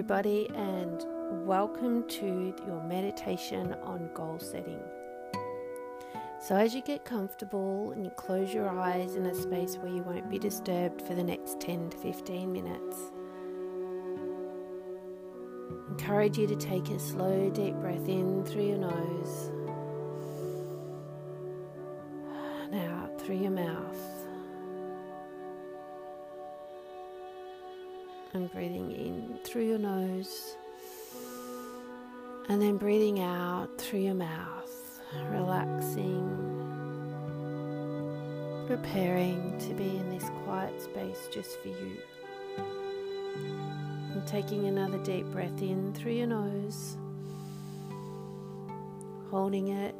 everybody, and welcome to your meditation on goal setting. So, as you get comfortable and you close your eyes in a space where you won't be disturbed for the next 10 to 15 minutes, encourage you to take a slow, deep breath in through your nose and out through your mouth. And breathing in through your nose and then breathing out through your mouth, relaxing, preparing to be in this quiet space just for you. And taking another deep breath in through your nose, holding it,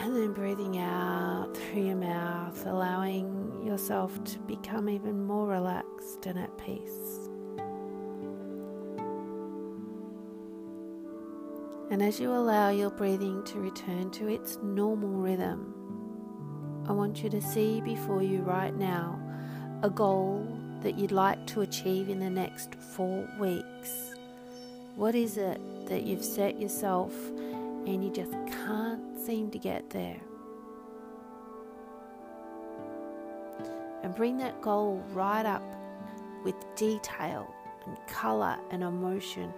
and then breathing out through your mouth, allowing yourself to become even more relaxed and at peace. And as you allow your breathing to return to its normal rhythm, I want you to see before you right now a goal that you'd like to achieve in the next four weeks. What is it that you've set yourself and you just can't seem to get there? And bring that goal right up with detail and colour and emotion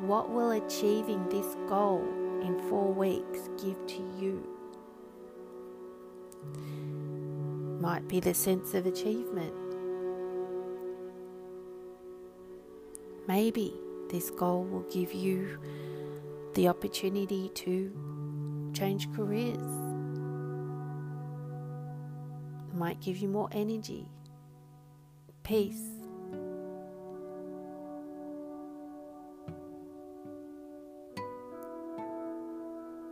what will achieving this goal in four weeks give to you? Might be the sense of achievement. Maybe this goal will give you the opportunity to change careers. It might give you more energy, peace,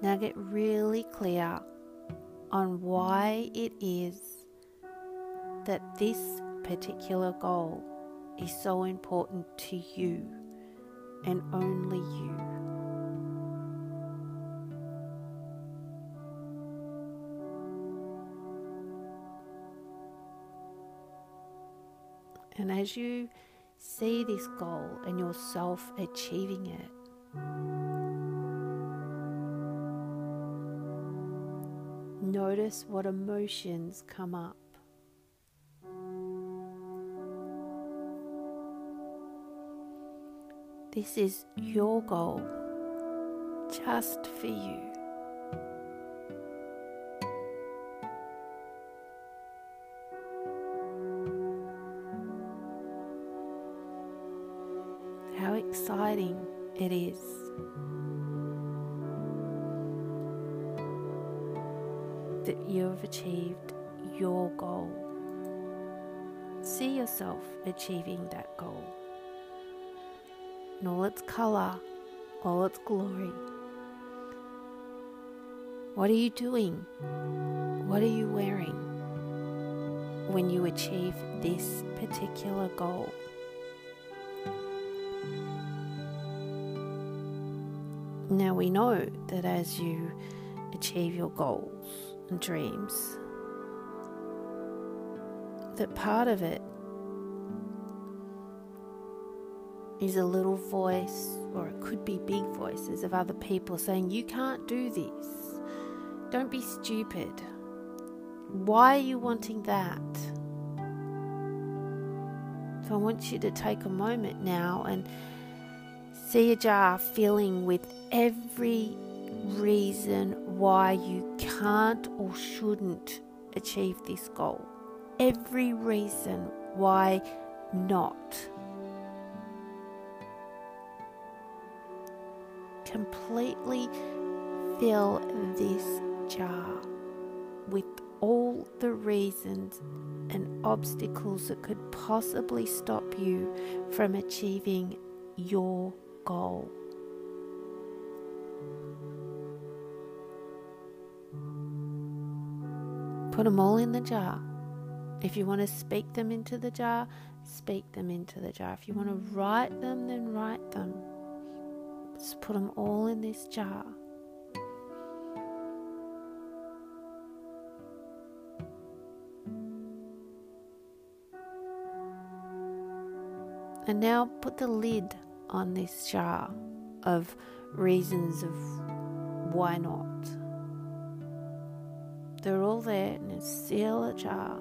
Now get really clear on why it is that this particular goal is so important to you and only you. As you see this goal and yourself achieving it, Notice what emotions come up. This is your goal, just for you. Exciting it is. that you have achieved your goal. See yourself achieving that goal in all its colour, all its glory. What are you doing? What are you wearing when you achieve this particular goal? Now we know that as you achieve your goals, and dreams. That part of it is a little voice, or it could be big voices of other people saying, You can't do this. Don't be stupid. Why are you wanting that? So I want you to take a moment now and see a jar filling with every reason why you can't or shouldn't achieve this goal. Every reason why not. Completely fill this jar with all the reasons and obstacles that could possibly stop you from achieving your goal. Put them all in the jar. If you want to speak them into the jar, speak them into the jar. If you want to write them, then write them. Just put them all in this jar. And now put the lid on this jar of reasons of why not. They're all there in a seal a jar.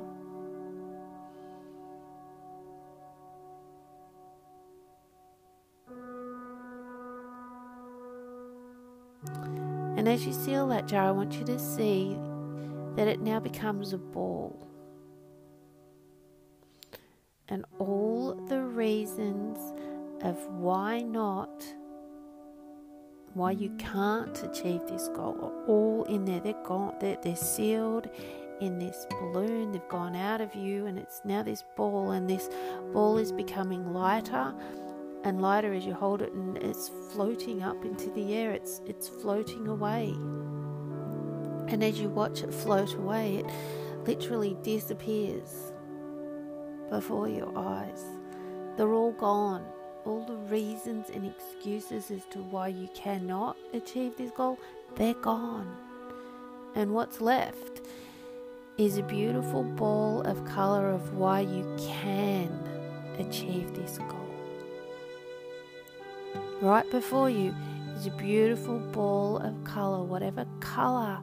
And as you seal that jar, I want you to see that it now becomes a ball. And all the reasons of why not, why you can't achieve this goal are all in there. They're gone, they're, they're sealed in this balloon. They've gone out of you, and it's now this ball, and this ball is becoming lighter and lighter as you hold it, and it's floating up into the air. It's it's floating away. And as you watch it float away, it literally disappears before your eyes. They're all gone. All the reasons and excuses as to why you cannot achieve this goal, they're gone. And what's left is a beautiful ball of color of why you can achieve this goal. Right before you is a beautiful ball of color, whatever color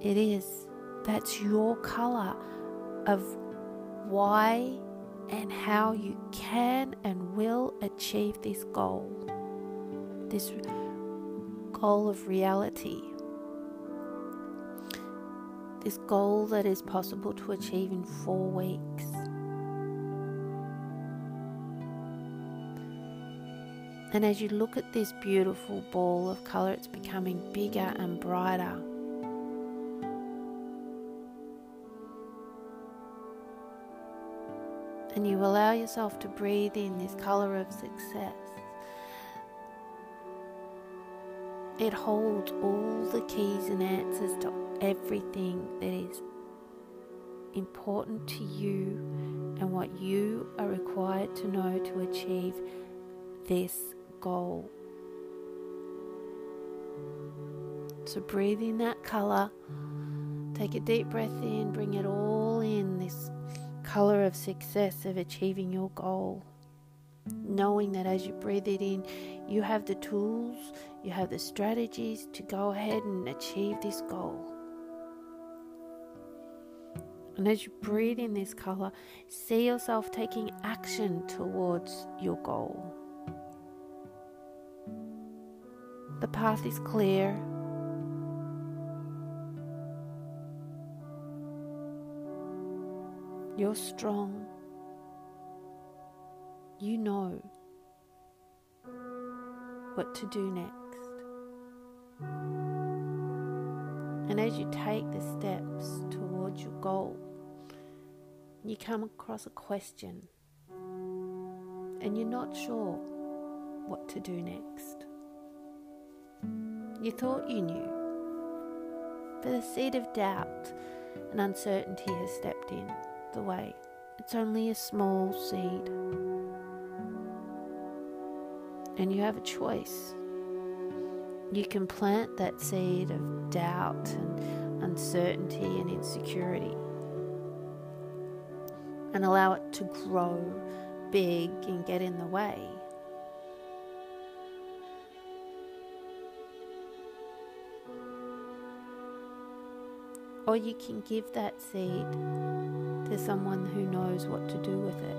it is. That's your color of why and how you can and will achieve this goal. This goal of reality. This goal that is possible to achieve in four weeks. And as you look at this beautiful ball of color, it's becoming bigger and brighter. And you allow yourself to breathe in this color of success. It holds all the keys and answers to everything that is important to you and what you are required to know to achieve this goal. So breathe in that color. Take a deep breath in, bring it all in this color of success of achieving your goal. Knowing that as you breathe it in, you have the tools, you have the strategies to go ahead and achieve this goal. And as you breathe in this color, see yourself taking action towards your goal. The path is clear, You're strong. You know what to do next. And as you take the steps towards your goal, you come across a question and you're not sure what to do next. You thought you knew, but the seed of doubt and uncertainty has stepped in the way. It's only a small seed. And you have a choice. You can plant that seed of doubt and uncertainty and insecurity and allow it to grow big and get in the way. Or you can give that seed to someone who knows what to do with it.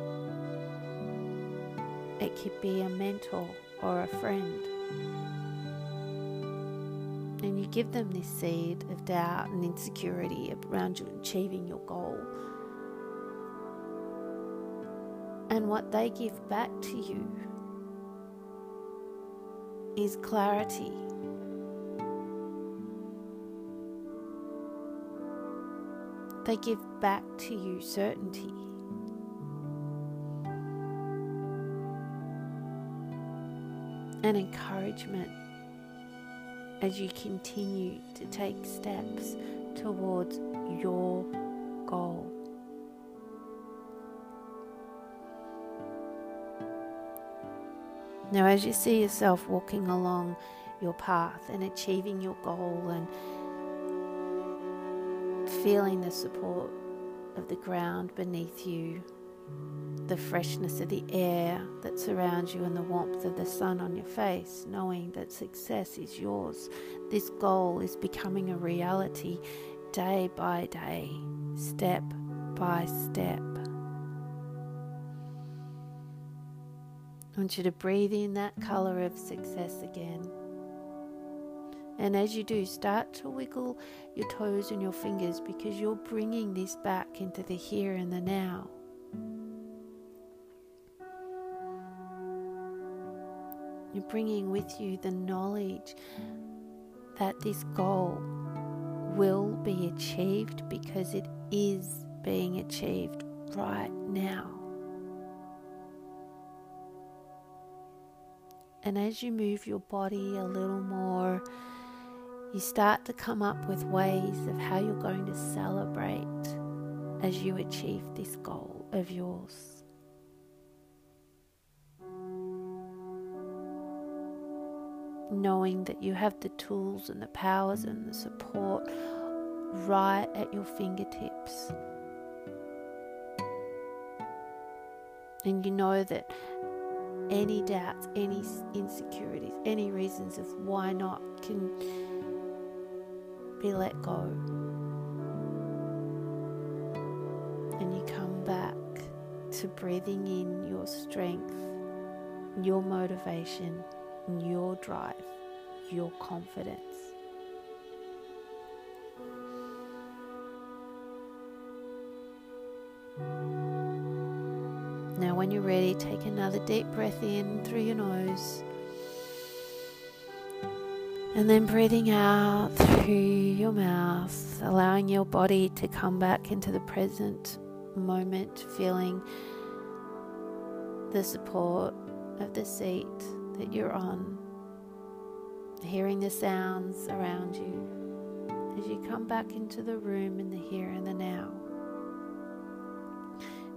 It could be a mentor or a friend. And you give them this seed of doubt and insecurity around you achieving your goal. And what they give back to you is clarity They give back to you certainty. And encouragement as you continue to take steps towards your goal. Now, as you see yourself walking along your path and achieving your goal and feeling the support of the ground beneath you, the freshness of the air that surrounds you and the warmth of the sun on your face, knowing that success is yours. This goal is becoming a reality day by day, step by step. I want you to breathe in that color of success again. And as you do, start to wiggle your toes and your fingers because you're bringing this back into the here and the now. You're bringing with you the knowledge that this goal will be achieved because it is being achieved right now. And as you move your body a little more, you start to come up with ways of how you're going to celebrate as you achieve this goal of yours. knowing that you have the tools and the powers and the support right at your fingertips. And you know that any doubts, any insecurities, any reasons of why not can be let go. And you come back to breathing in your strength, your motivation your drive, your confidence. Now, when you're ready, take another deep breath in through your nose. And then breathing out through your mouth, allowing your body to come back into the present moment, feeling the support of the seat that you're on, hearing the sounds around you as you come back into the room in the here and the now.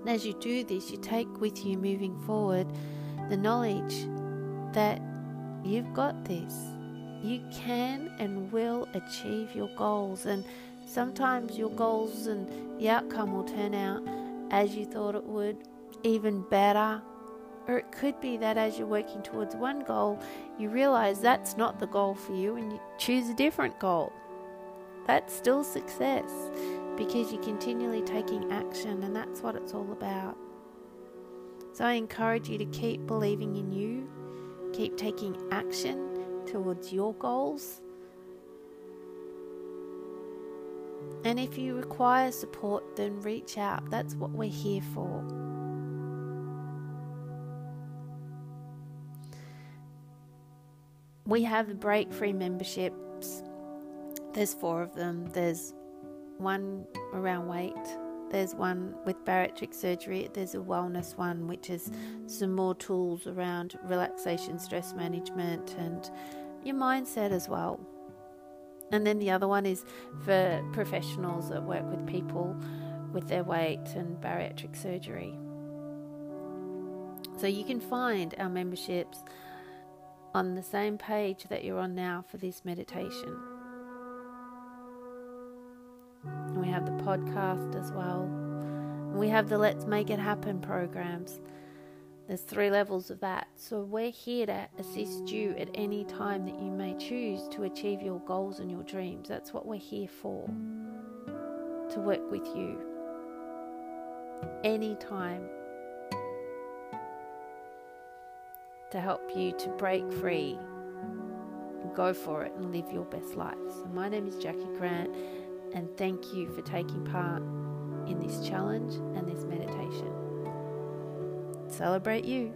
And as you do this, you take with you moving forward the knowledge that you've got this. You can and will achieve your goals, and sometimes your goals and the outcome will turn out as you thought it would, even better or it could be that as you're working towards one goal, you realize that's not the goal for you and you choose a different goal. That's still success because you're continually taking action, and that's what it's all about. So I encourage you to keep believing in you, keep taking action towards your goals. And if you require support, then reach out. That's what we're here for. we have break free memberships. There's four of them. There's one around weight, there's one with bariatric surgery, there's a wellness one, which is some more tools around relaxation, stress management, and your mindset as well. And then the other one is for professionals that work with people with their weight and bariatric surgery. So you can find our memberships on the same page that you're on now for this meditation. And we have the podcast as well. And we have the Let's Make It Happen programs. There's three levels of that. So we're here to assist you at any time that you may choose to achieve your goals and your dreams. That's what we're here for. To work with you. Anytime to help you to break free, go for it, and live your best life. So, my name is Jackie Grant, and thank you for taking part in this challenge and this meditation. Celebrate you.